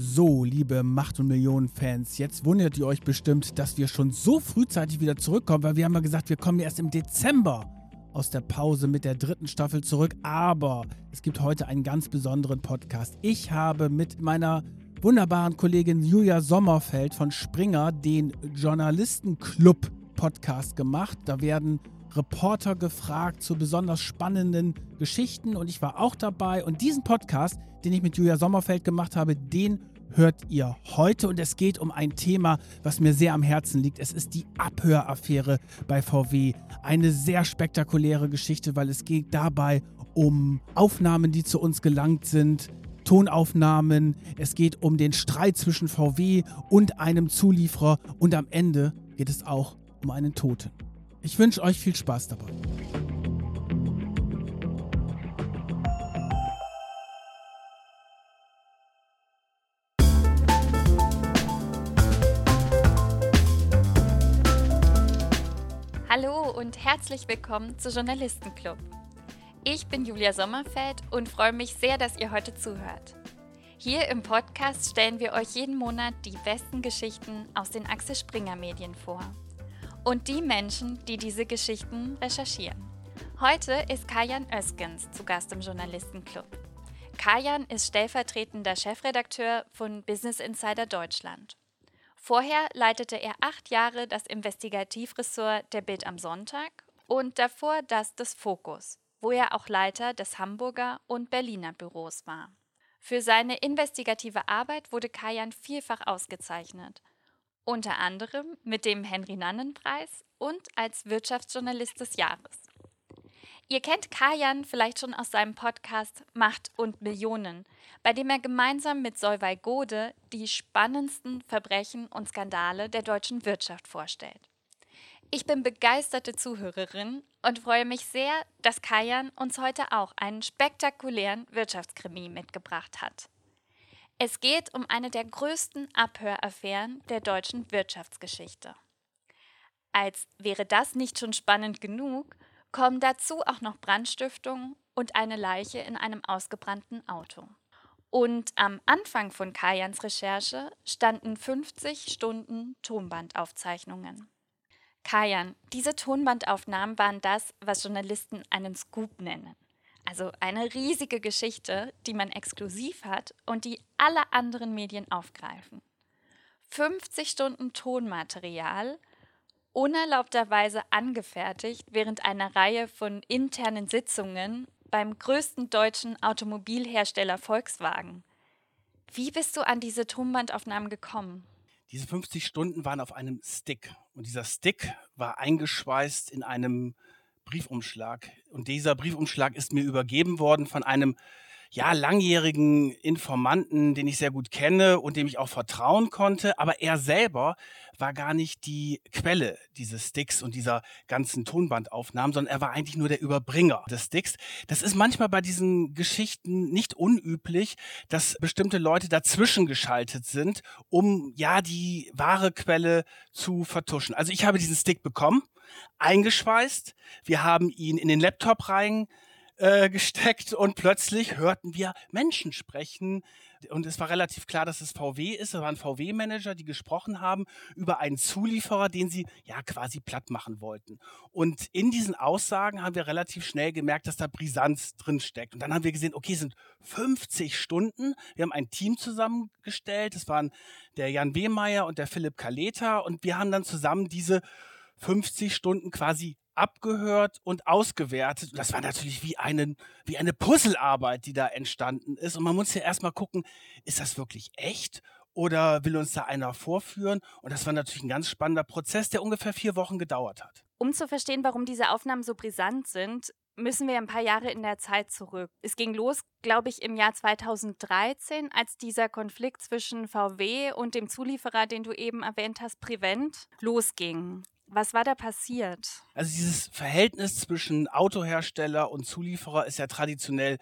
So, liebe Macht- und Millionen-Fans, jetzt wundert ihr euch bestimmt, dass wir schon so frühzeitig wieder zurückkommen, weil wir haben ja gesagt, wir kommen erst im Dezember aus der Pause mit der dritten Staffel zurück. Aber es gibt heute einen ganz besonderen Podcast. Ich habe mit meiner wunderbaren Kollegin Julia Sommerfeld von Springer den Journalistenclub Podcast gemacht. Da werden Reporter gefragt zu besonders spannenden Geschichten und ich war auch dabei. Und diesen Podcast, den ich mit Julia Sommerfeld gemacht habe, den hört ihr heute und es geht um ein Thema, was mir sehr am Herzen liegt. Es ist die Abhöraffäre bei VW. Eine sehr spektakuläre Geschichte, weil es geht dabei um Aufnahmen, die zu uns gelangt sind, Tonaufnahmen. Es geht um den Streit zwischen VW und einem Zulieferer und am Ende geht es auch um einen Toten. Ich wünsche euch viel Spaß dabei. Hallo und herzlich willkommen zu Journalistenclub. Ich bin Julia Sommerfeld und freue mich sehr, dass ihr heute zuhört. Hier im Podcast stellen wir euch jeden Monat die besten Geschichten aus den Axel Springer Medien vor und die Menschen, die diese Geschichten recherchieren. Heute ist Kajan Öskens zu Gast im Journalistenclub. Kajan ist stellvertretender Chefredakteur von Business Insider Deutschland. Vorher leitete er acht Jahre das Investigativressort der Bild am Sonntag und davor das des Fokus, wo er auch Leiter des Hamburger und Berliner Büros war. Für seine investigative Arbeit wurde Kajan vielfach ausgezeichnet unter anderem mit dem Henry-Nannen-Preis und als Wirtschaftsjournalist des Jahres. Ihr kennt Kajan vielleicht schon aus seinem Podcast Macht und Millionen, bei dem er gemeinsam mit Solvay Gode die spannendsten Verbrechen und Skandale der deutschen Wirtschaft vorstellt. Ich bin begeisterte Zuhörerin und freue mich sehr, dass Kajan uns heute auch einen spektakulären Wirtschaftskrimi mitgebracht hat. Es geht um eine der größten Abhöraffären der deutschen Wirtschaftsgeschichte. Als wäre das nicht schon spannend genug, kommen dazu auch noch Brandstiftungen und eine Leiche in einem ausgebrannten Auto. Und am Anfang von Kajans Recherche standen 50 Stunden Tonbandaufzeichnungen. Kajan, diese Tonbandaufnahmen waren das, was Journalisten einen Scoop nennen. Also eine riesige Geschichte, die man exklusiv hat und die alle anderen Medien aufgreifen. 50 Stunden Tonmaterial, unerlaubterweise angefertigt während einer Reihe von internen Sitzungen beim größten deutschen Automobilhersteller Volkswagen. Wie bist du an diese Tonbandaufnahmen gekommen? Diese 50 Stunden waren auf einem Stick und dieser Stick war eingeschweißt in einem Briefumschlag. Und dieser Briefumschlag ist mir übergeben worden von einem ja, langjährigen Informanten, den ich sehr gut kenne und dem ich auch vertrauen konnte. Aber er selber war gar nicht die Quelle dieses Sticks und dieser ganzen Tonbandaufnahmen, sondern er war eigentlich nur der Überbringer des Sticks. Das ist manchmal bei diesen Geschichten nicht unüblich, dass bestimmte Leute dazwischen geschaltet sind, um ja die wahre Quelle zu vertuschen. Also ich habe diesen Stick bekommen, eingeschweißt. Wir haben ihn in den Laptop rein äh, und plötzlich hörten wir Menschen sprechen. Und es war relativ klar, dass es VW ist. Es waren VW-Manager, die gesprochen haben über einen Zulieferer, den sie ja quasi platt machen wollten. Und in diesen Aussagen haben wir relativ schnell gemerkt, dass da Brisanz drin steckt. Und dann haben wir gesehen, okay, es sind 50 Stunden. Wir haben ein Team zusammengestellt. Das waren der Jan Wehmeier und der Philipp Kaleta. Und wir haben dann zusammen diese 50 Stunden quasi abgehört und ausgewertet. Und das war natürlich wie, einen, wie eine Puzzlearbeit, die da entstanden ist. Und man muss ja erstmal gucken, ist das wirklich echt? Oder will uns da einer vorführen? Und das war natürlich ein ganz spannender Prozess, der ungefähr vier Wochen gedauert hat. Um zu verstehen, warum diese Aufnahmen so brisant sind, müssen wir ein paar Jahre in der Zeit zurück. Es ging los, glaube ich, im Jahr 2013, als dieser Konflikt zwischen VW und dem Zulieferer, den du eben erwähnt hast, Prevent, losging. Was war da passiert? Also dieses Verhältnis zwischen Autohersteller und Zulieferer ist ja traditionell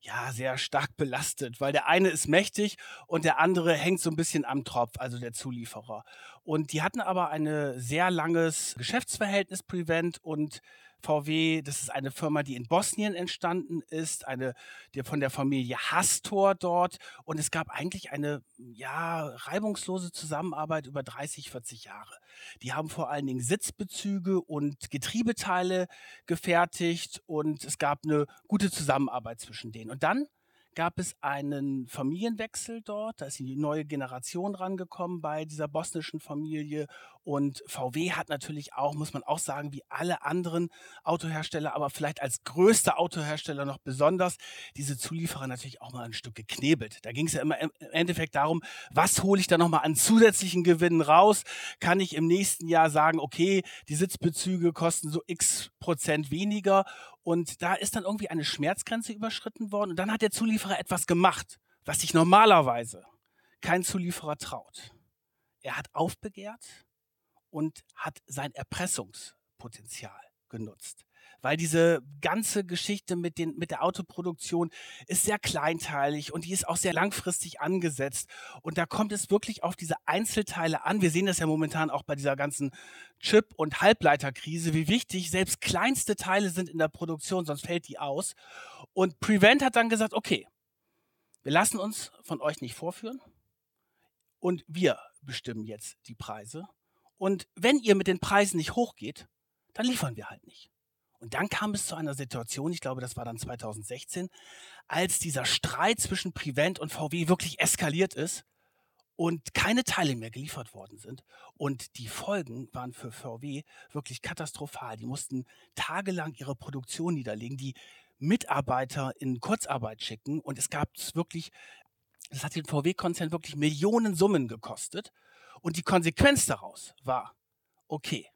ja sehr stark belastet, weil der eine ist mächtig und der andere hängt so ein bisschen am Tropf, also der Zulieferer. Und die hatten aber ein sehr langes Geschäftsverhältnis Prevent und VW, das ist eine Firma, die in Bosnien entstanden ist, eine die von der Familie Hastor dort. Und es gab eigentlich eine ja, reibungslose Zusammenarbeit über 30, 40 Jahre. Die haben vor allen Dingen Sitzbezüge und Getriebeteile gefertigt und es gab eine gute Zusammenarbeit zwischen denen. Und dann gab es einen Familienwechsel dort. Da ist die neue Generation rangekommen bei dieser bosnischen Familie. Und VW hat natürlich auch, muss man auch sagen, wie alle anderen Autohersteller, aber vielleicht als größter Autohersteller noch besonders, diese Zulieferer natürlich auch mal ein Stück geknebelt. Da ging es ja immer im Endeffekt darum, was hole ich da nochmal an zusätzlichen Gewinnen raus? Kann ich im nächsten Jahr sagen, okay, die Sitzbezüge kosten so x Prozent weniger und da ist dann irgendwie eine Schmerzgrenze überschritten worden. Und dann hat der Zulieferer etwas gemacht, was sich normalerweise kein Zulieferer traut. Er hat aufbegehrt und hat sein Erpressungspotenzial genutzt weil diese ganze Geschichte mit, den, mit der Autoproduktion ist sehr kleinteilig und die ist auch sehr langfristig angesetzt. Und da kommt es wirklich auf diese Einzelteile an. Wir sehen das ja momentan auch bei dieser ganzen Chip- und Halbleiterkrise, wie wichtig selbst kleinste Teile sind in der Produktion, sonst fällt die aus. Und Prevent hat dann gesagt, okay, wir lassen uns von euch nicht vorführen und wir bestimmen jetzt die Preise. Und wenn ihr mit den Preisen nicht hochgeht, dann liefern wir halt nicht. Und dann kam es zu einer Situation, ich glaube, das war dann 2016, als dieser Streit zwischen Prevent und VW wirklich eskaliert ist und keine Teile mehr geliefert worden sind. Und die Folgen waren für VW wirklich katastrophal. Die mussten tagelang ihre Produktion niederlegen, die Mitarbeiter in Kurzarbeit schicken. Und es gab wirklich, das hat den VW-Konzern wirklich Millionen Summen gekostet. Und die Konsequenz daraus war, okay,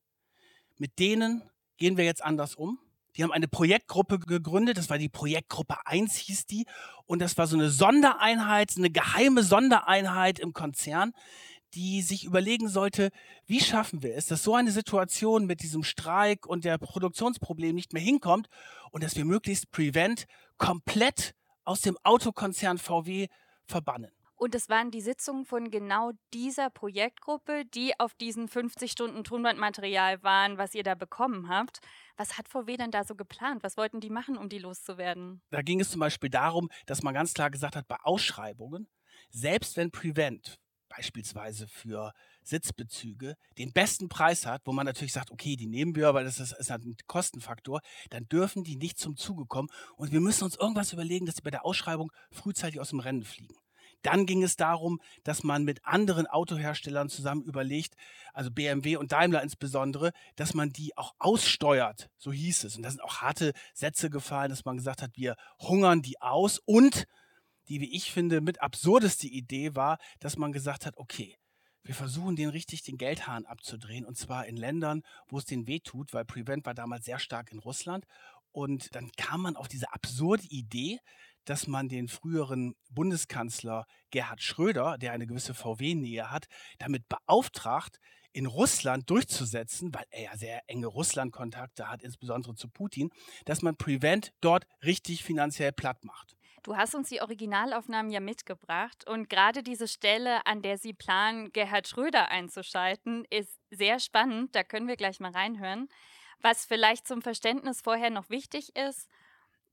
mit denen gehen wir jetzt anders um. Die haben eine Projektgruppe gegründet, das war die Projektgruppe 1 hieß die. Und das war so eine Sondereinheit, eine geheime Sondereinheit im Konzern, die sich überlegen sollte, wie schaffen wir es, dass so eine Situation mit diesem Streik und der Produktionsproblem nicht mehr hinkommt und dass wir möglichst Prevent komplett aus dem Autokonzern VW verbannen. Und es waren die Sitzungen von genau dieser Projektgruppe, die auf diesen 50 Stunden Tonbandmaterial waren, was ihr da bekommen habt. Was hat VW denn da so geplant? Was wollten die machen, um die loszuwerden? Da ging es zum Beispiel darum, dass man ganz klar gesagt hat, bei Ausschreibungen, selbst wenn Prevent beispielsweise für Sitzbezüge den besten Preis hat, wo man natürlich sagt, okay, die nehmen wir, weil das ist, ist ein Kostenfaktor, dann dürfen die nicht zum Zuge kommen und wir müssen uns irgendwas überlegen, dass sie bei der Ausschreibung frühzeitig aus dem Rennen fliegen. Dann ging es darum, dass man mit anderen Autoherstellern zusammen überlegt, also BMW und Daimler insbesondere, dass man die auch aussteuert, so hieß es. Und da sind auch harte Sätze gefallen, dass man gesagt hat, wir hungern die aus. Und die, wie ich finde, mit absurdeste Idee war, dass man gesagt hat, okay, wir versuchen den richtig den Geldhahn abzudrehen und zwar in Ländern, wo es den weh tut, weil Prevent war damals sehr stark in Russland. Und dann kam man auf diese absurde Idee, dass man den früheren Bundeskanzler Gerhard Schröder, der eine gewisse VW-Nähe hat, damit beauftragt, in Russland durchzusetzen, weil er ja sehr enge Russland-Kontakte hat, insbesondere zu Putin, dass man Prevent dort richtig finanziell platt macht. Du hast uns die Originalaufnahmen ja mitgebracht und gerade diese Stelle, an der Sie planen, Gerhard Schröder einzuschalten, ist sehr spannend. Da können wir gleich mal reinhören. Was vielleicht zum Verständnis vorher noch wichtig ist,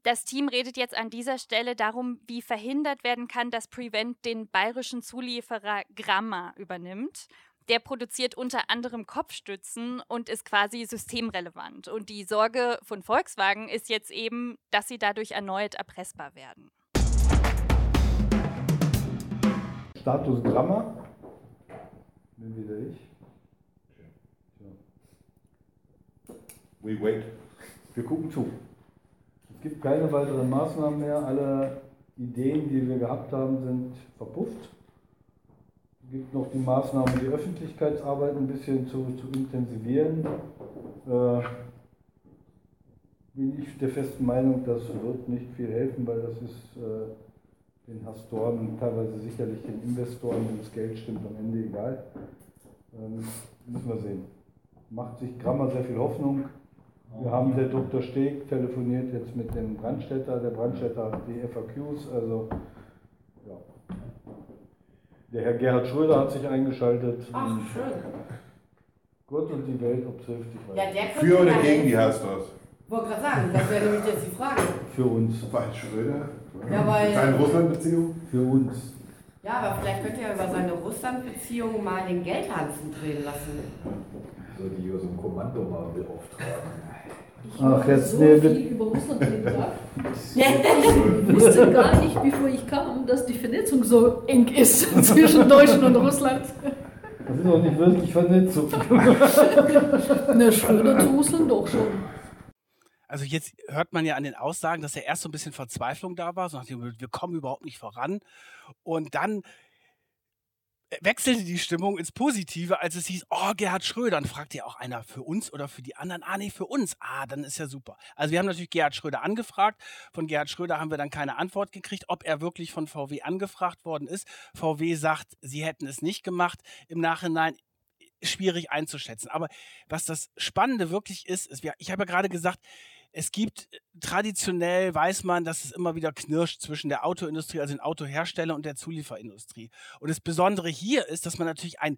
das Team redet jetzt an dieser Stelle darum, wie verhindert werden kann, dass Prevent den bayerischen Zulieferer Gramma übernimmt. Der produziert unter anderem Kopfstützen und ist quasi systemrelevant. Und die Sorge von Volkswagen ist jetzt eben, dass sie dadurch erneut erpressbar werden. Status Gramma. Bin wieder ich. We wait. Wir gucken zu. Es gibt keine weiteren Maßnahmen mehr. Alle Ideen, die wir gehabt haben, sind verpufft. Es gibt noch die Maßnahmen, die Öffentlichkeitsarbeit ein bisschen zu, zu intensivieren. Äh, bin ich der festen Meinung, das wird nicht viel helfen, weil das ist äh, den Hastoren und teilweise sicherlich den Investoren, wenn das Geld stimmt, am Ende egal. Ähm, müssen wir sehen. Macht sich Grammer sehr viel Hoffnung. Wir haben der Dr. Steg telefoniert jetzt mit dem Brandstätter. Der Brandstätter hat die FAQs, also ja. Der Herr Gerhard Schröder hat sich eingeschaltet. Ach, schön. Gott und die Welt, ob es hilft, Ja, Für oder gegen die heißt das? wollte gerade sagen, das wäre nämlich jetzt die Frage. Für uns. Bei Schröder? Ja, weil- Keine Russland-Beziehung? Für uns. Ja, aber vielleicht könnte er über seine Russland-Beziehung mal den Geldhahn zudrehen lassen. So die über so ein Kommando mal beauftragen. Ich Ach, jetzt so nee, viel über Russland. Ich wusste gar nicht, bevor ich kam, dass die Vernetzung so eng ist zwischen Deutschland und Russland. Das ist auch nicht wirklich Vernetzung. Ne, Schröder zu Russland doch schon. Also jetzt hört man ja an den Aussagen, dass ja erst so ein bisschen Verzweiflung da war, so nach dem, Motto, wir kommen überhaupt nicht voran. Und dann wechselte die Stimmung ins Positive, als es hieß, oh, Gerhard Schröder. Dann fragt ja auch einer für uns oder für die anderen. Ah, nee, für uns. Ah, dann ist ja super. Also wir haben natürlich Gerhard Schröder angefragt. Von Gerhard Schröder haben wir dann keine Antwort gekriegt, ob er wirklich von VW angefragt worden ist. VW sagt, sie hätten es nicht gemacht. Im Nachhinein schwierig einzuschätzen. Aber was das Spannende wirklich ist, ist, ich habe ja gerade gesagt, es gibt äh, traditionell, weiß man, dass es immer wieder knirscht zwischen der Autoindustrie, also den Autohersteller und der Zulieferindustrie. Und das Besondere hier ist, dass man natürlich einen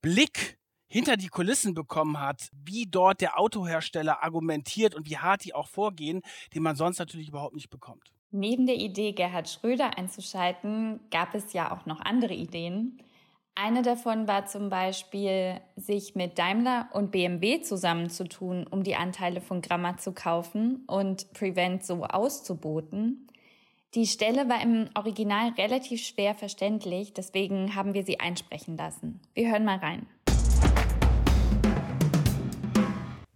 Blick hinter die Kulissen bekommen hat, wie dort der Autohersteller argumentiert und wie hart die auch vorgehen, den man sonst natürlich überhaupt nicht bekommt. Neben der Idee, Gerhard Schröder einzuschalten, gab es ja auch noch andere Ideen. Eine davon war zum Beispiel, sich mit Daimler und BMW zusammenzutun, um die Anteile von Gramma zu kaufen und Prevent so auszuboten. Die Stelle war im Original relativ schwer verständlich, deswegen haben wir sie einsprechen lassen. Wir hören mal rein.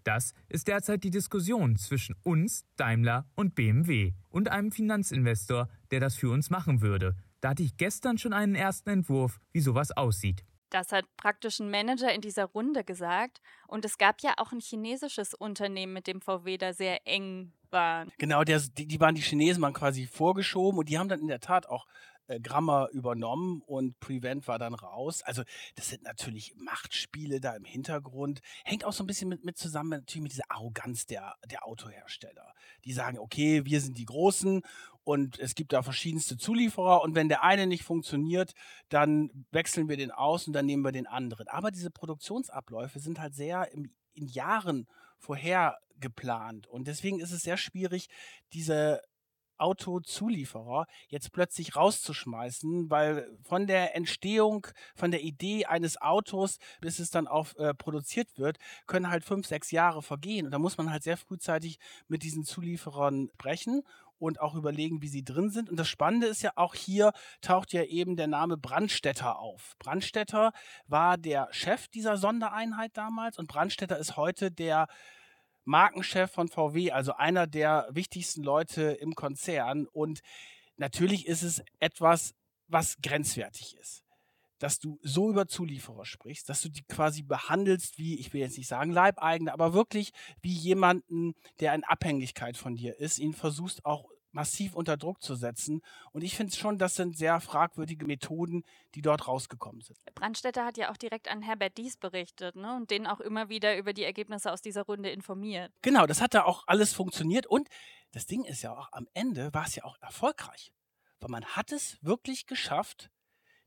Das ist derzeit die Diskussion zwischen uns, Daimler und BMW und einem Finanzinvestor, der das für uns machen würde. Da hatte ich gestern schon einen ersten Entwurf, wie sowas aussieht. Das hat praktisch ein Manager in dieser Runde gesagt. Und es gab ja auch ein chinesisches Unternehmen, mit dem VW da sehr eng war. Genau, der, die, die waren die Chinesen waren quasi vorgeschoben und die haben dann in der Tat auch äh, Gramma übernommen und Prevent war dann raus. Also das sind natürlich Machtspiele da im Hintergrund. Hängt auch so ein bisschen mit, mit zusammen natürlich mit dieser Arroganz der, der Autohersteller. Die sagen, okay, wir sind die Großen und es gibt da verschiedenste Zulieferer und wenn der eine nicht funktioniert, dann wechseln wir den aus und dann nehmen wir den anderen. Aber diese Produktionsabläufe sind halt sehr im, in Jahren vorher geplant und deswegen ist es sehr schwierig, diese Autozulieferer jetzt plötzlich rauszuschmeißen, weil von der Entstehung, von der Idee eines Autos, bis es dann auch äh, produziert wird, können halt fünf, sechs Jahre vergehen. Und da muss man halt sehr frühzeitig mit diesen Zulieferern sprechen und auch überlegen, wie sie drin sind. Und das Spannende ist ja auch hier taucht ja eben der Name Brandstätter auf. Brandstätter war der Chef dieser Sondereinheit damals und Brandstätter ist heute der Markenchef von VW, also einer der wichtigsten Leute im Konzern. Und natürlich ist es etwas, was grenzwertig ist. Dass du so über Zulieferer sprichst, dass du die quasi behandelst wie, ich will jetzt nicht sagen Leibeigene, aber wirklich wie jemanden, der in Abhängigkeit von dir ist, ihn versuchst auch massiv unter Druck zu setzen. Und ich finde schon, das sind sehr fragwürdige Methoden, die dort rausgekommen sind. Brandstätter hat ja auch direkt an Herbert Dies berichtet ne? und den auch immer wieder über die Ergebnisse aus dieser Runde informiert. Genau, das hat da auch alles funktioniert. Und das Ding ist ja auch, am Ende war es ja auch erfolgreich. Weil man hat es wirklich geschafft,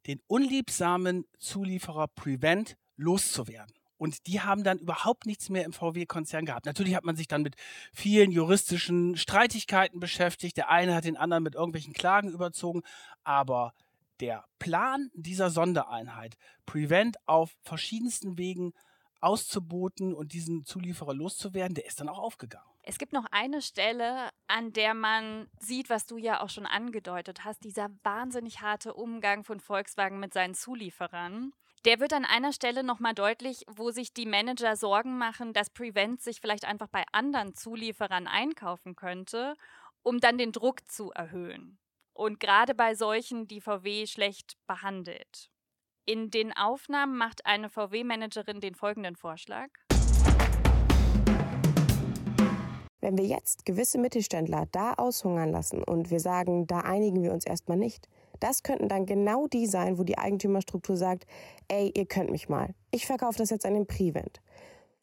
den unliebsamen Zulieferer Prevent loszuwerden. Und die haben dann überhaupt nichts mehr im VW-Konzern gehabt. Natürlich hat man sich dann mit vielen juristischen Streitigkeiten beschäftigt. Der eine hat den anderen mit irgendwelchen Klagen überzogen. Aber der Plan dieser Sondereinheit, Prevent auf verschiedensten Wegen auszuboten und diesen Zulieferer loszuwerden, der ist dann auch aufgegangen. Es gibt noch eine Stelle, an der man sieht, was du ja auch schon angedeutet hast, dieser wahnsinnig harte Umgang von Volkswagen mit seinen Zulieferern. Der wird an einer Stelle nochmal deutlich, wo sich die Manager Sorgen machen, dass Prevent sich vielleicht einfach bei anderen Zulieferern einkaufen könnte, um dann den Druck zu erhöhen. Und gerade bei solchen, die VW schlecht behandelt. In den Aufnahmen macht eine VW-Managerin den folgenden Vorschlag. Wenn wir jetzt gewisse Mittelständler da aushungern lassen und wir sagen, da einigen wir uns erstmal nicht, das könnten dann genau die sein, wo die Eigentümerstruktur sagt, ey, ihr könnt mich mal. Ich verkaufe das jetzt an den Privent.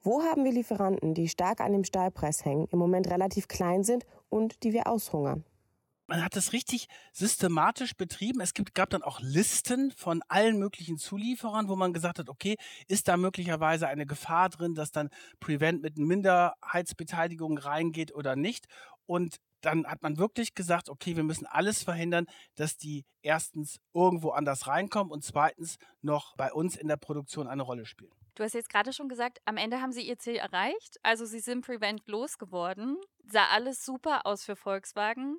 Wo haben wir Lieferanten, die stark an dem Stahlpreis hängen, im Moment relativ klein sind und die wir aushungern? man hat das richtig systematisch betrieben. Es gibt, gab dann auch Listen von allen möglichen Zulieferern, wo man gesagt hat, okay, ist da möglicherweise eine Gefahr drin, dass dann Prevent mit Minderheitsbeteiligung reingeht oder nicht. Und dann hat man wirklich gesagt, okay, wir müssen alles verhindern, dass die erstens irgendwo anders reinkommen und zweitens noch bei uns in der Produktion eine Rolle spielen. Du hast jetzt gerade schon gesagt, am Ende haben sie ihr Ziel erreicht. Also sie sind Prevent losgeworden. Sah alles super aus für Volkswagen.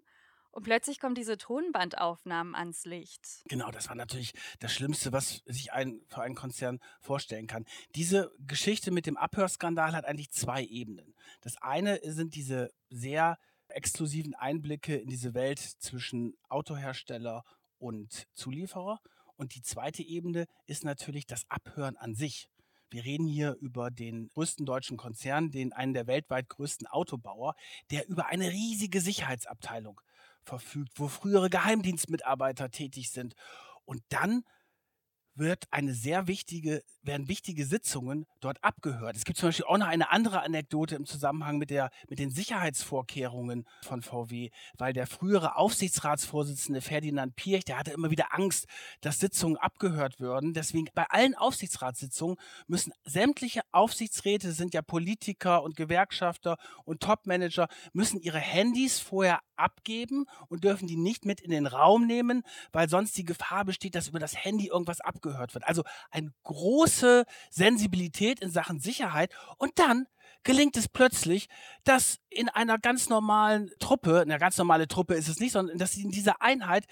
Und plötzlich kommen diese Tonbandaufnahmen ans Licht. Genau, das war natürlich das Schlimmste, was sich ein, für einen Konzern vorstellen kann. Diese Geschichte mit dem Abhörskandal hat eigentlich zwei Ebenen. Das eine sind diese sehr exklusiven Einblicke in diese Welt zwischen Autohersteller und Zulieferer. Und die zweite Ebene ist natürlich das Abhören an sich. Wir reden hier über den größten deutschen Konzern, den einen der weltweit größten Autobauer, der über eine riesige Sicherheitsabteilung verfügt, wo frühere Geheimdienstmitarbeiter tätig sind. Und dann wird eine sehr wichtige, werden wichtige Sitzungen dort abgehört. Es gibt zum Beispiel auch noch eine andere Anekdote im Zusammenhang mit, der, mit den Sicherheitsvorkehrungen von VW, weil der frühere Aufsichtsratsvorsitzende Ferdinand Pirch, der hatte immer wieder Angst, dass Sitzungen abgehört würden. Deswegen bei allen Aufsichtsratssitzungen müssen sämtliche Aufsichtsräte, sind ja Politiker und Gewerkschafter und Topmanager, müssen ihre Handys vorher abgeben und dürfen die nicht mit in den Raum nehmen, weil sonst die Gefahr besteht, dass über das Handy irgendwas abgehört wird. Also eine große Sensibilität in Sachen Sicherheit. Und dann gelingt es plötzlich, dass in einer ganz normalen Truppe, eine ganz normale Truppe ist es nicht, sondern dass in dieser Einheit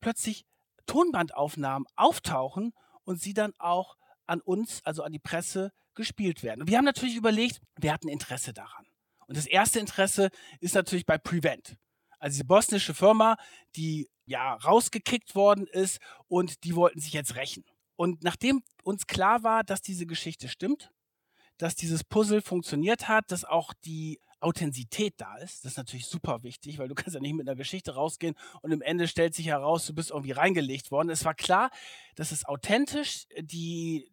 plötzlich Tonbandaufnahmen auftauchen und sie dann auch an uns, also an die Presse, gespielt werden. Und wir haben natürlich überlegt, wir hatten Interesse daran. Und das erste Interesse ist natürlich bei Prevent. Also die bosnische Firma, die ja rausgekickt worden ist und die wollten sich jetzt rächen. Und nachdem uns klar war, dass diese Geschichte stimmt, dass dieses Puzzle funktioniert hat, dass auch die Authentizität da ist, das ist natürlich super wichtig, weil du kannst ja nicht mit einer Geschichte rausgehen und im Ende stellt sich heraus, du bist irgendwie reingelegt worden. Es war klar, dass es authentisch, die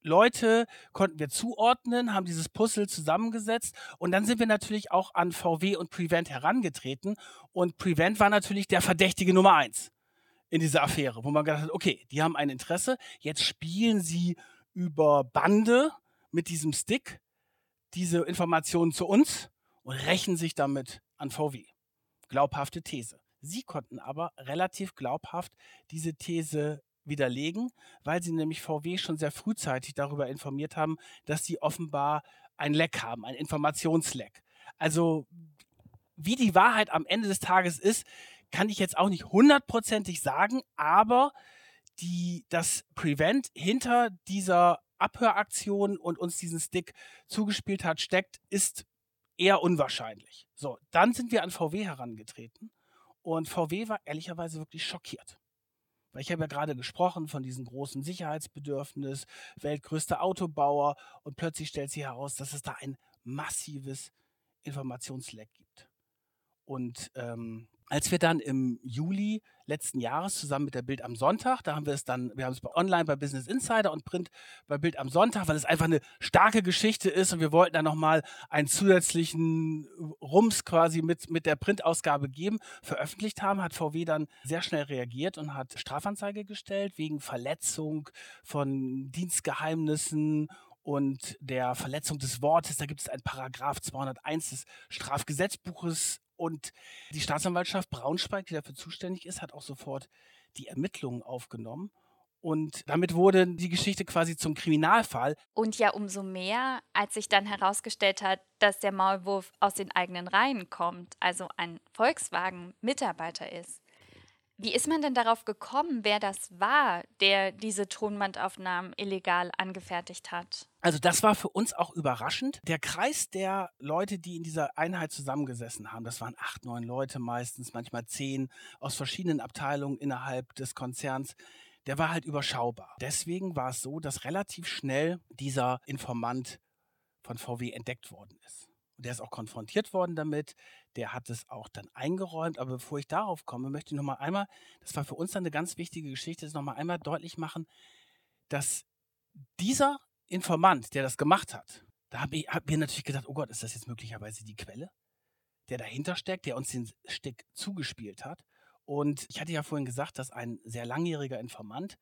Leute konnten wir zuordnen, haben dieses Puzzle zusammengesetzt. Und dann sind wir natürlich auch an VW und Prevent herangetreten. Und Prevent war natürlich der Verdächtige Nummer eins in dieser Affäre, wo man gedacht hat, okay, die haben ein Interesse, jetzt spielen sie über Bande mit diesem Stick diese Informationen zu uns und rächen sich damit an VW. Glaubhafte These. Sie konnten aber relativ glaubhaft diese These widerlegen, weil sie nämlich VW schon sehr frühzeitig darüber informiert haben, dass sie offenbar ein Leck haben, ein Informationsleck. Also wie die Wahrheit am Ende des Tages ist, kann ich jetzt auch nicht hundertprozentig sagen, aber die, das Prevent hinter dieser Abhöraktion und uns diesen Stick zugespielt hat, steckt, ist eher unwahrscheinlich. So, dann sind wir an VW herangetreten und VW war ehrlicherweise wirklich schockiert. Weil ich habe ja gerade gesprochen von diesem großen Sicherheitsbedürfnis, weltgrößter Autobauer und plötzlich stellt sich heraus, dass es da ein massives Informationsleck gibt. Und ähm, als wir dann im Juli letzten Jahres zusammen mit der Bild am Sonntag, da haben wir es dann, wir haben es online bei Business Insider und Print bei Bild am Sonntag, weil es einfach eine starke Geschichte ist und wir wollten da nochmal einen zusätzlichen Rums quasi mit, mit der Printausgabe geben, veröffentlicht haben, hat VW dann sehr schnell reagiert und hat Strafanzeige gestellt wegen Verletzung von Dienstgeheimnissen und der Verletzung des Wortes. Da gibt es einen Paragraph 201 des Strafgesetzbuches und die Staatsanwaltschaft Braunschweig, die dafür zuständig ist, hat auch sofort die Ermittlungen aufgenommen. Und damit wurde die Geschichte quasi zum Kriminalfall. Und ja umso mehr, als sich dann herausgestellt hat, dass der Maulwurf aus den eigenen Reihen kommt, also ein Volkswagen-Mitarbeiter ist. Wie ist man denn darauf gekommen, wer das war, der diese Tonbandaufnahmen illegal angefertigt hat? Also das war für uns auch überraschend. Der Kreis der Leute, die in dieser Einheit zusammengesessen haben, das waren acht, neun Leute meistens, manchmal zehn aus verschiedenen Abteilungen innerhalb des Konzerns, der war halt überschaubar. Deswegen war es so, dass relativ schnell dieser Informant von VW entdeckt worden ist. Und der ist auch konfrontiert worden damit. Der hat es auch dann eingeräumt. Aber bevor ich darauf komme, möchte ich nochmal einmal, das war für uns dann eine ganz wichtige Geschichte, das nochmal einmal deutlich machen, dass dieser Informant, der das gemacht hat, da haben wir natürlich gedacht, oh Gott, ist das jetzt möglicherweise die Quelle? der dahinter steckt, der uns den Stick zugespielt hat. Und ich hatte ja vorhin gesagt, dass ein sehr langjähriger Informant,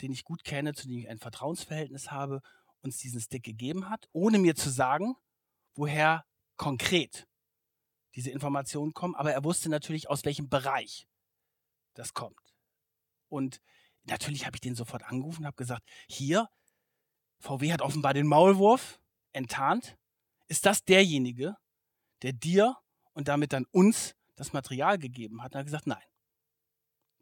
den ich gut kenne, zu dem ich ein Vertrauensverhältnis habe, uns diesen Stick gegeben hat, ohne mir zu sagen, woher konkret diese Informationen kommen. Aber er wusste natürlich, aus welchem Bereich das kommt. Und natürlich habe ich den sofort angerufen und habe gesagt, hier, VW hat offenbar den Maulwurf enttarnt. Ist das derjenige, der dir und damit dann uns das Material gegeben hat? Und er hat gesagt, nein.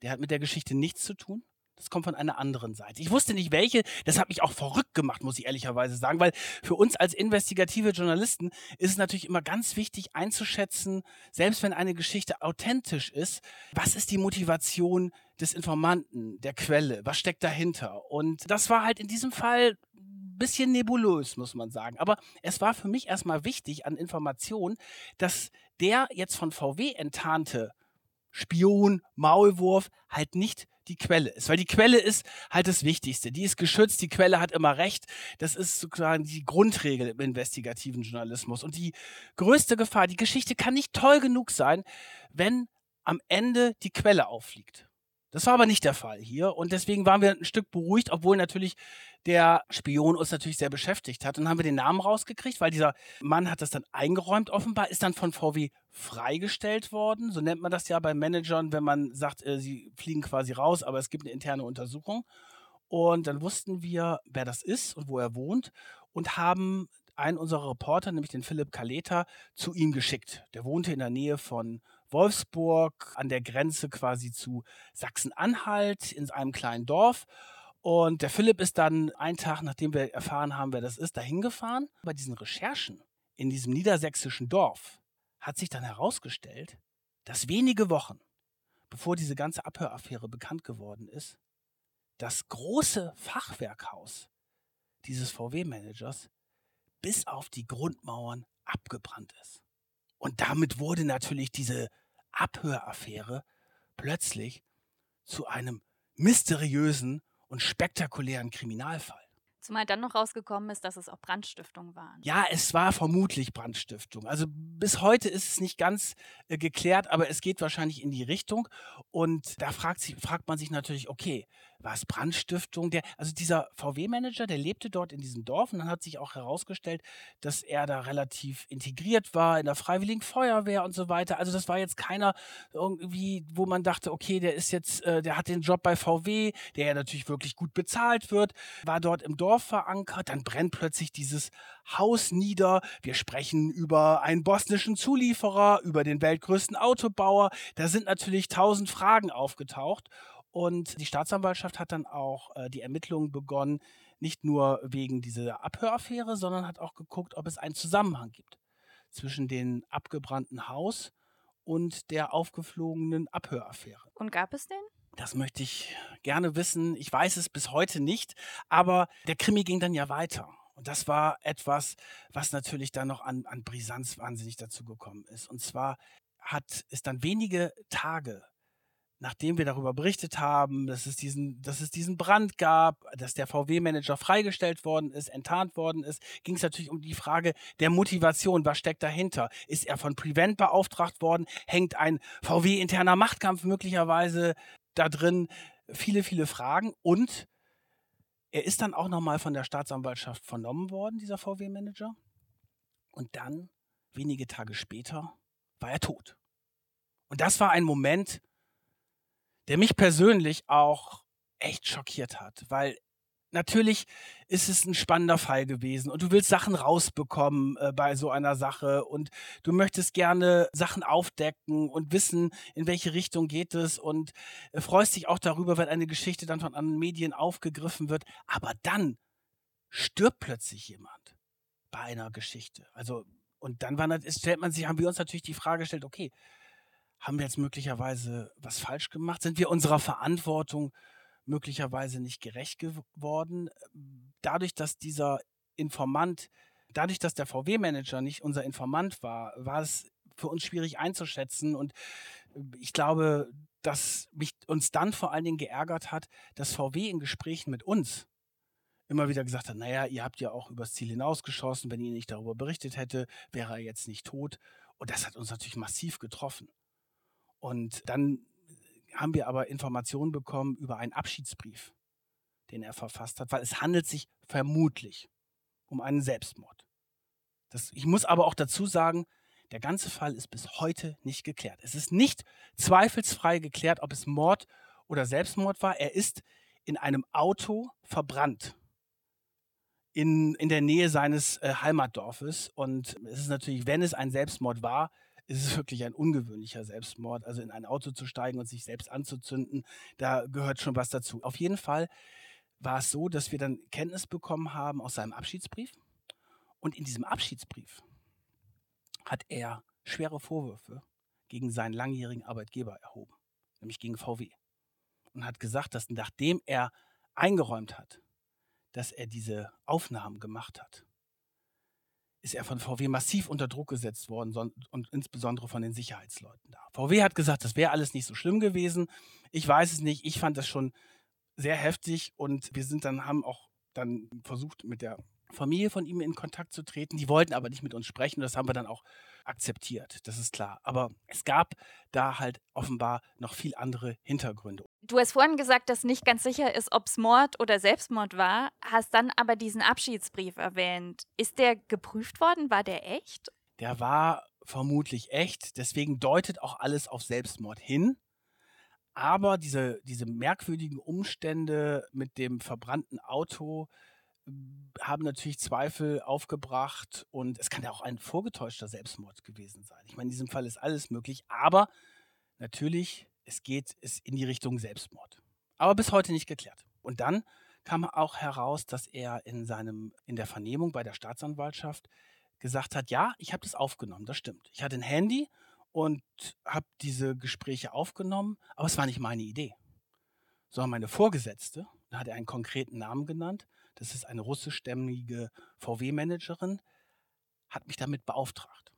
Der hat mit der Geschichte nichts zu tun. Das kommt von einer anderen Seite. Ich wusste nicht welche. Das hat mich auch verrückt gemacht, muss ich ehrlicherweise sagen, weil für uns als investigative Journalisten ist es natürlich immer ganz wichtig einzuschätzen, selbst wenn eine Geschichte authentisch ist, was ist die Motivation des Informanten, der Quelle? Was steckt dahinter? Und das war halt in diesem Fall ein bisschen nebulös, muss man sagen. Aber es war für mich erstmal wichtig an Informationen, dass der jetzt von VW enttarnte Spion, Maulwurf halt nicht die Quelle ist. Weil die Quelle ist halt das Wichtigste. Die ist geschützt, die Quelle hat immer recht. Das ist sozusagen die Grundregel im investigativen Journalismus. Und die größte Gefahr, die Geschichte kann nicht toll genug sein, wenn am Ende die Quelle auffliegt. Das war aber nicht der Fall hier und deswegen waren wir ein Stück beruhigt, obwohl natürlich der Spion uns natürlich sehr beschäftigt hat. Und dann haben wir den Namen rausgekriegt, weil dieser Mann hat das dann eingeräumt offenbar, ist dann von VW freigestellt worden. So nennt man das ja bei Managern, wenn man sagt, äh, sie fliegen quasi raus, aber es gibt eine interne Untersuchung. Und dann wussten wir, wer das ist und wo er wohnt und haben einen unserer Reporter, nämlich den Philipp Kaleta, zu ihm geschickt. Der wohnte in der Nähe von Wolfsburg an der Grenze quasi zu Sachsen-Anhalt in einem kleinen Dorf. Und der Philipp ist dann einen Tag, nachdem wir erfahren haben, wer das ist, dahin gefahren. Bei diesen Recherchen in diesem niedersächsischen Dorf hat sich dann herausgestellt, dass wenige Wochen, bevor diese ganze Abhöraffäre bekannt geworden ist, das große Fachwerkhaus dieses VW-Managers bis auf die Grundmauern abgebrannt ist. Und damit wurde natürlich diese Abhöraffäre plötzlich zu einem mysteriösen und spektakulären Kriminalfall. Zumal dann noch rausgekommen ist, dass es auch Brandstiftungen waren. Ja, es war vermutlich Brandstiftung. Also bis heute ist es nicht ganz äh, geklärt, aber es geht wahrscheinlich in die Richtung. Und da fragt, sich, fragt man sich natürlich, okay, war es Brandstiftung? Der, also dieser VW-Manager, der lebte dort in diesem Dorf und dann hat sich auch herausgestellt, dass er da relativ integriert war in der Freiwilligen Feuerwehr und so weiter. Also das war jetzt keiner irgendwie, wo man dachte, okay, der ist jetzt, äh, der hat den Job bei VW, der ja natürlich wirklich gut bezahlt wird, war dort im Dorf verankert, dann brennt plötzlich dieses Haus nieder. Wir sprechen über einen bosnischen Zulieferer, über den weltgrößten Autobauer. Da sind natürlich tausend Fragen aufgetaucht. Und die Staatsanwaltschaft hat dann auch äh, die Ermittlungen begonnen, nicht nur wegen dieser Abhöraffäre, sondern hat auch geguckt, ob es einen Zusammenhang gibt zwischen dem abgebrannten Haus und der aufgeflogenen Abhöraffäre. Und gab es den? Das möchte ich gerne wissen. Ich weiß es bis heute nicht, aber der Krimi ging dann ja weiter. Und das war etwas, was natürlich dann noch an, an Brisanz wahnsinnig dazu gekommen ist. Und zwar hat es dann wenige Tage nachdem wir darüber berichtet haben, dass es diesen, dass es diesen Brand gab, dass der VW-Manager freigestellt worden ist, enttarnt worden ist, ging es natürlich um die Frage der Motivation. Was steckt dahinter? Ist er von Prevent beauftragt worden? Hängt ein VW-interner Machtkampf möglicherweise da drin? Viele, viele Fragen. Und er ist dann auch nochmal von der Staatsanwaltschaft vernommen worden, dieser VW-Manager. Und dann, wenige Tage später, war er tot. Und das war ein Moment, der mich persönlich auch echt schockiert hat, weil natürlich ist es ein spannender Fall gewesen und du willst Sachen rausbekommen äh, bei so einer Sache und du möchtest gerne Sachen aufdecken und wissen, in welche Richtung geht es und äh, freust dich auch darüber, wenn eine Geschichte dann von anderen Medien aufgegriffen wird. Aber dann stirbt plötzlich jemand bei einer Geschichte. Also, und dann war, stellt man sich, haben wir uns natürlich die Frage gestellt, okay, haben wir jetzt möglicherweise was falsch gemacht? Sind wir unserer Verantwortung möglicherweise nicht gerecht geworden? Dadurch, dass dieser Informant, dadurch, dass der VW-Manager nicht unser Informant war, war es für uns schwierig einzuschätzen. Und ich glaube, dass mich uns dann vor allen Dingen geärgert hat, dass VW in Gesprächen mit uns immer wieder gesagt hat, naja, ihr habt ja auch übers Ziel hinausgeschossen, wenn ihr nicht darüber berichtet hätte, wäre er jetzt nicht tot. Und das hat uns natürlich massiv getroffen. Und dann haben wir aber Informationen bekommen über einen Abschiedsbrief, den er verfasst hat, weil es handelt sich vermutlich um einen Selbstmord. Das, ich muss aber auch dazu sagen, der ganze Fall ist bis heute nicht geklärt. Es ist nicht zweifelsfrei geklärt, ob es Mord oder Selbstmord war. Er ist in einem Auto verbrannt in, in der Nähe seines äh, Heimatdorfes. Und es ist natürlich, wenn es ein Selbstmord war, ist es wirklich ein ungewöhnlicher Selbstmord. Also in ein Auto zu steigen und sich selbst anzuzünden, da gehört schon was dazu. Auf jeden Fall war es so, dass wir dann Kenntnis bekommen haben aus seinem Abschiedsbrief. Und in diesem Abschiedsbrief hat er schwere Vorwürfe gegen seinen langjährigen Arbeitgeber erhoben, nämlich gegen VW. Und hat gesagt, dass nachdem er eingeräumt hat, dass er diese Aufnahmen gemacht hat, ist er von VW massiv unter Druck gesetzt worden und insbesondere von den Sicherheitsleuten da. VW hat gesagt, das wäre alles nicht so schlimm gewesen. Ich weiß es nicht. Ich fand das schon sehr heftig und wir sind dann, haben auch dann versucht, mit der Familie von ihm in Kontakt zu treten. Die wollten aber nicht mit uns sprechen. Das haben wir dann auch akzeptiert. Das ist klar. Aber es gab da halt offenbar noch viel andere Hintergründe. Du hast vorhin gesagt, dass nicht ganz sicher ist, ob es Mord oder Selbstmord war, hast dann aber diesen Abschiedsbrief erwähnt. Ist der geprüft worden? War der echt? Der war vermutlich echt. Deswegen deutet auch alles auf Selbstmord hin. Aber diese, diese merkwürdigen Umstände mit dem verbrannten Auto, haben natürlich Zweifel aufgebracht und es kann ja auch ein vorgetäuschter Selbstmord gewesen sein. Ich meine, in diesem Fall ist alles möglich, aber natürlich, es geht es in die Richtung Selbstmord. Aber bis heute nicht geklärt. Und dann kam auch heraus, dass er in seinem in der Vernehmung bei der Staatsanwaltschaft gesagt hat, ja, ich habe das aufgenommen, das stimmt. Ich hatte ein Handy und habe diese Gespräche aufgenommen, aber es war nicht meine Idee, sondern meine Vorgesetzte, da hat er einen konkreten Namen genannt, das ist eine russischstämmige VW-Managerin, hat mich damit beauftragt.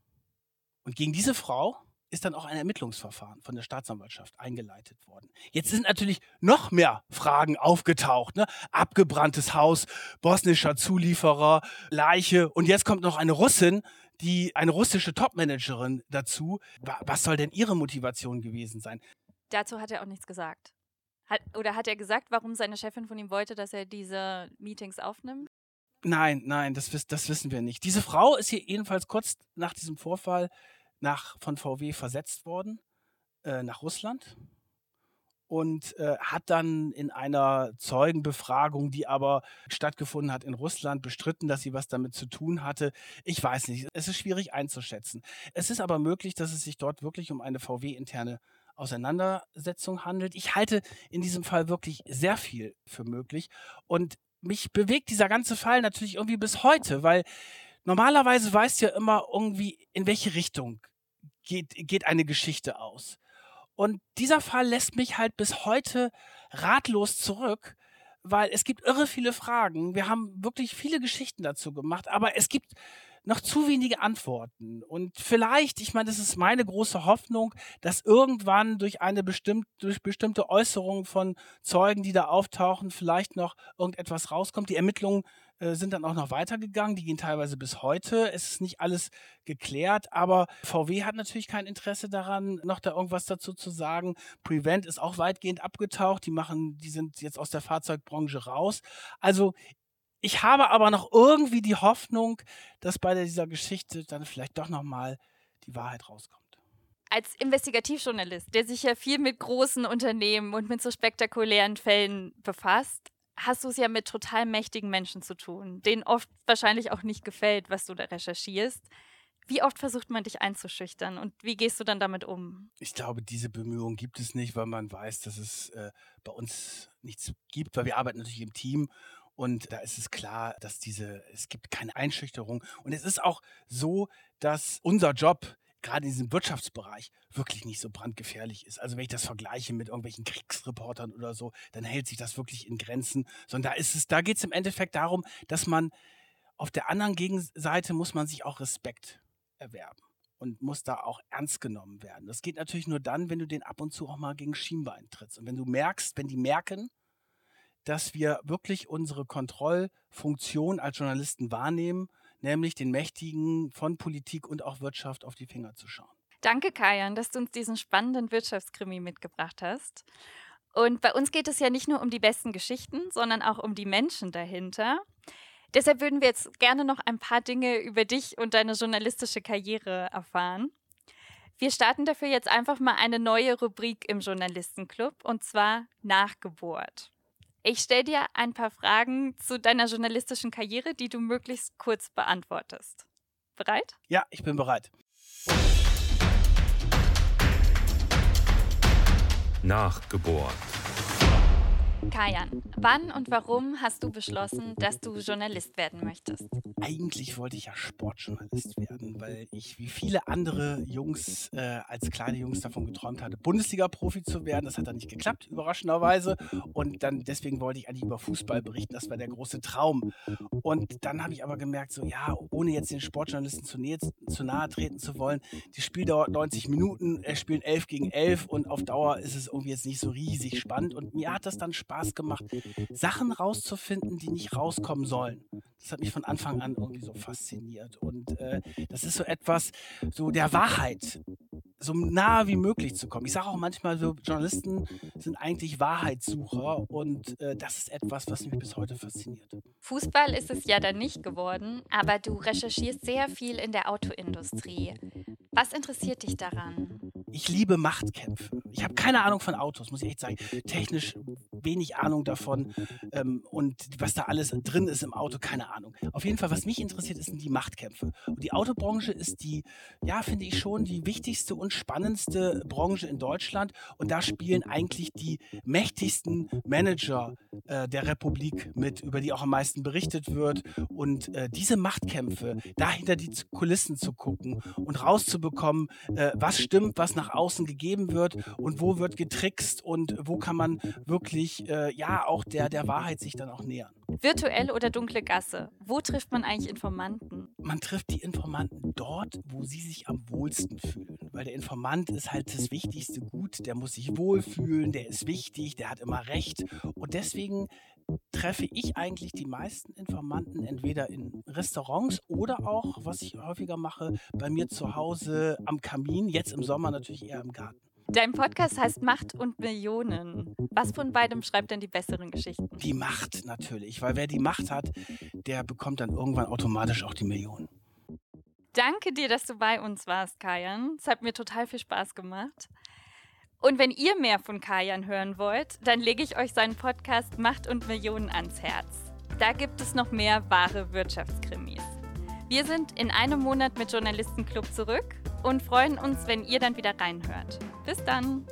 Und gegen diese Frau ist dann auch ein Ermittlungsverfahren von der Staatsanwaltschaft eingeleitet worden. Jetzt sind natürlich noch mehr Fragen aufgetaucht. Ne? Abgebranntes Haus, bosnischer Zulieferer, Leiche und jetzt kommt noch eine Russin, die eine russische Topmanagerin dazu. Was soll denn ihre Motivation gewesen sein? Dazu hat er auch nichts gesagt. Hat, oder hat er gesagt, warum seine Chefin von ihm wollte, dass er diese Meetings aufnimmt? Nein, nein, das, das wissen wir nicht. Diese Frau ist hier jedenfalls kurz nach diesem Vorfall nach, von VW versetzt worden äh, nach Russland und äh, hat dann in einer Zeugenbefragung, die aber stattgefunden hat in Russland, bestritten, dass sie was damit zu tun hatte. Ich weiß nicht, es ist schwierig einzuschätzen. Es ist aber möglich, dass es sich dort wirklich um eine VW-interne Auseinandersetzung handelt. Ich halte in diesem Fall wirklich sehr viel für möglich und mich bewegt dieser ganze Fall natürlich irgendwie bis heute, weil normalerweise weißt du ja immer irgendwie, in welche Richtung geht, geht eine Geschichte aus. Und dieser Fall lässt mich halt bis heute ratlos zurück, weil es gibt irre viele Fragen. Wir haben wirklich viele Geschichten dazu gemacht, aber es gibt noch zu wenige Antworten. Und vielleicht, ich meine, das ist meine große Hoffnung, dass irgendwann durch eine bestimmt, durch bestimmte Äußerungen von Zeugen, die da auftauchen, vielleicht noch irgendetwas rauskommt. Die Ermittlungen äh, sind dann auch noch weitergegangen. Die gehen teilweise bis heute. Es ist nicht alles geklärt, aber VW hat natürlich kein Interesse daran, noch da irgendwas dazu zu sagen. Prevent ist auch weitgehend abgetaucht. Die machen, die sind jetzt aus der Fahrzeugbranche raus. Also ich habe aber noch irgendwie die Hoffnung, dass bei dieser Geschichte dann vielleicht doch nochmal die Wahrheit rauskommt. Als Investigativjournalist, der sich ja viel mit großen Unternehmen und mit so spektakulären Fällen befasst, hast du es ja mit total mächtigen Menschen zu tun, denen oft wahrscheinlich auch nicht gefällt, was du da recherchierst. Wie oft versucht man dich einzuschüchtern und wie gehst du dann damit um? Ich glaube, diese Bemühungen gibt es nicht, weil man weiß, dass es äh, bei uns nichts gibt, weil wir arbeiten natürlich im Team und da ist es klar, dass diese, es gibt keine Einschüchterung. Und es ist auch so, dass unser Job gerade in diesem Wirtschaftsbereich wirklich nicht so brandgefährlich ist. Also wenn ich das vergleiche mit irgendwelchen Kriegsreportern oder so, dann hält sich das wirklich in Grenzen. Sondern da ist es, da geht es im Endeffekt darum, dass man auf der anderen Gegenseite muss man sich auch Respekt erwerben und muss da auch ernst genommen werden. Das geht natürlich nur dann, wenn du den ab und zu auch mal gegen Schienbein trittst. Und wenn du merkst, wenn die merken, dass wir wirklich unsere Kontrollfunktion als Journalisten wahrnehmen, nämlich den Mächtigen von Politik und auch Wirtschaft auf die Finger zu schauen. Danke, Kajan, dass du uns diesen spannenden Wirtschaftskrimi mitgebracht hast. Und bei uns geht es ja nicht nur um die besten Geschichten, sondern auch um die Menschen dahinter. Deshalb würden wir jetzt gerne noch ein paar Dinge über dich und deine journalistische Karriere erfahren. Wir starten dafür jetzt einfach mal eine neue Rubrik im Journalistenclub und zwar Nachgeburt. Ich stelle dir ein paar Fragen zu deiner journalistischen Karriere, die du möglichst kurz beantwortest. Bereit? Ja, ich bin bereit. Nachgebohrt. Kajan, wann und warum hast du beschlossen, dass du Journalist werden möchtest? Eigentlich wollte ich ja Sportjournalist werden, weil ich wie viele andere Jungs äh, als kleine Jungs davon geträumt hatte, Bundesliga-Profi zu werden. Das hat dann nicht geklappt, überraschenderweise. Und dann deswegen wollte ich eigentlich über Fußball berichten. Das war der große Traum. Und dann habe ich aber gemerkt, so ja, ohne jetzt den Sportjournalisten zu, nähe, zu nahe treten zu wollen, das Spiel dauert 90 Minuten, er spielt 11 gegen 11 und auf Dauer ist es irgendwie jetzt nicht so riesig spannend. Und mir hat das dann Spaß Spaß gemacht, Sachen rauszufinden, die nicht rauskommen sollen. Das hat mich von Anfang an irgendwie so fasziniert. Und äh, das ist so etwas, so der Wahrheit so nah wie möglich zu kommen. Ich sage auch manchmal so, Journalisten sind eigentlich Wahrheitssucher und äh, das ist etwas, was mich bis heute fasziniert. Fußball ist es ja dann nicht geworden, aber du recherchierst sehr viel in der Autoindustrie. Was interessiert dich daran? Ich liebe Machtkämpfe. Ich habe keine Ahnung von Autos, muss ich echt sagen. Technisch wenig Ahnung davon ähm, und was da alles drin ist im Auto, keine Ahnung. Auf jeden Fall, was mich interessiert, sind die Machtkämpfe. Und die Autobranche ist die, ja, finde ich schon, die wichtigste und spannendste Branche in Deutschland. Und da spielen eigentlich die mächtigsten Manager äh, der Republik mit, über die auch am meisten berichtet wird. Und äh, diese Machtkämpfe, dahinter die Kulissen zu gucken und rauszubekommen, äh, was stimmt, was nach außen gegeben wird und wo wird getrickst und wo kann man wirklich, äh, ja, auch der, der Wahrheit sich dann auch nähern. Virtuell oder dunkle Gasse? Wo trifft man eigentlich Informanten? Man trifft die Informanten dort, wo sie sich am wohlsten fühlen. Weil der Informant ist halt das wichtigste Gut. Der muss sich wohlfühlen, der ist wichtig, der hat immer Recht. Und deswegen treffe ich eigentlich die meisten Informanten entweder in Restaurants oder auch, was ich häufiger mache, bei mir zu Hause am Kamin, jetzt im Sommer natürlich eher im Garten. Dein Podcast heißt Macht und Millionen. Was von beidem schreibt denn die besseren Geschichten? Die Macht natürlich, weil wer die Macht hat, der bekommt dann irgendwann automatisch auch die Millionen. Danke dir, dass du bei uns warst, Kajan. Es hat mir total viel Spaß gemacht. Und wenn ihr mehr von Kajan hören wollt, dann lege ich euch seinen Podcast Macht und Millionen ans Herz. Da gibt es noch mehr wahre Wirtschaftskrimis. Wir sind in einem Monat mit Journalistenclub zurück und freuen uns, wenn ihr dann wieder reinhört. Bis dann!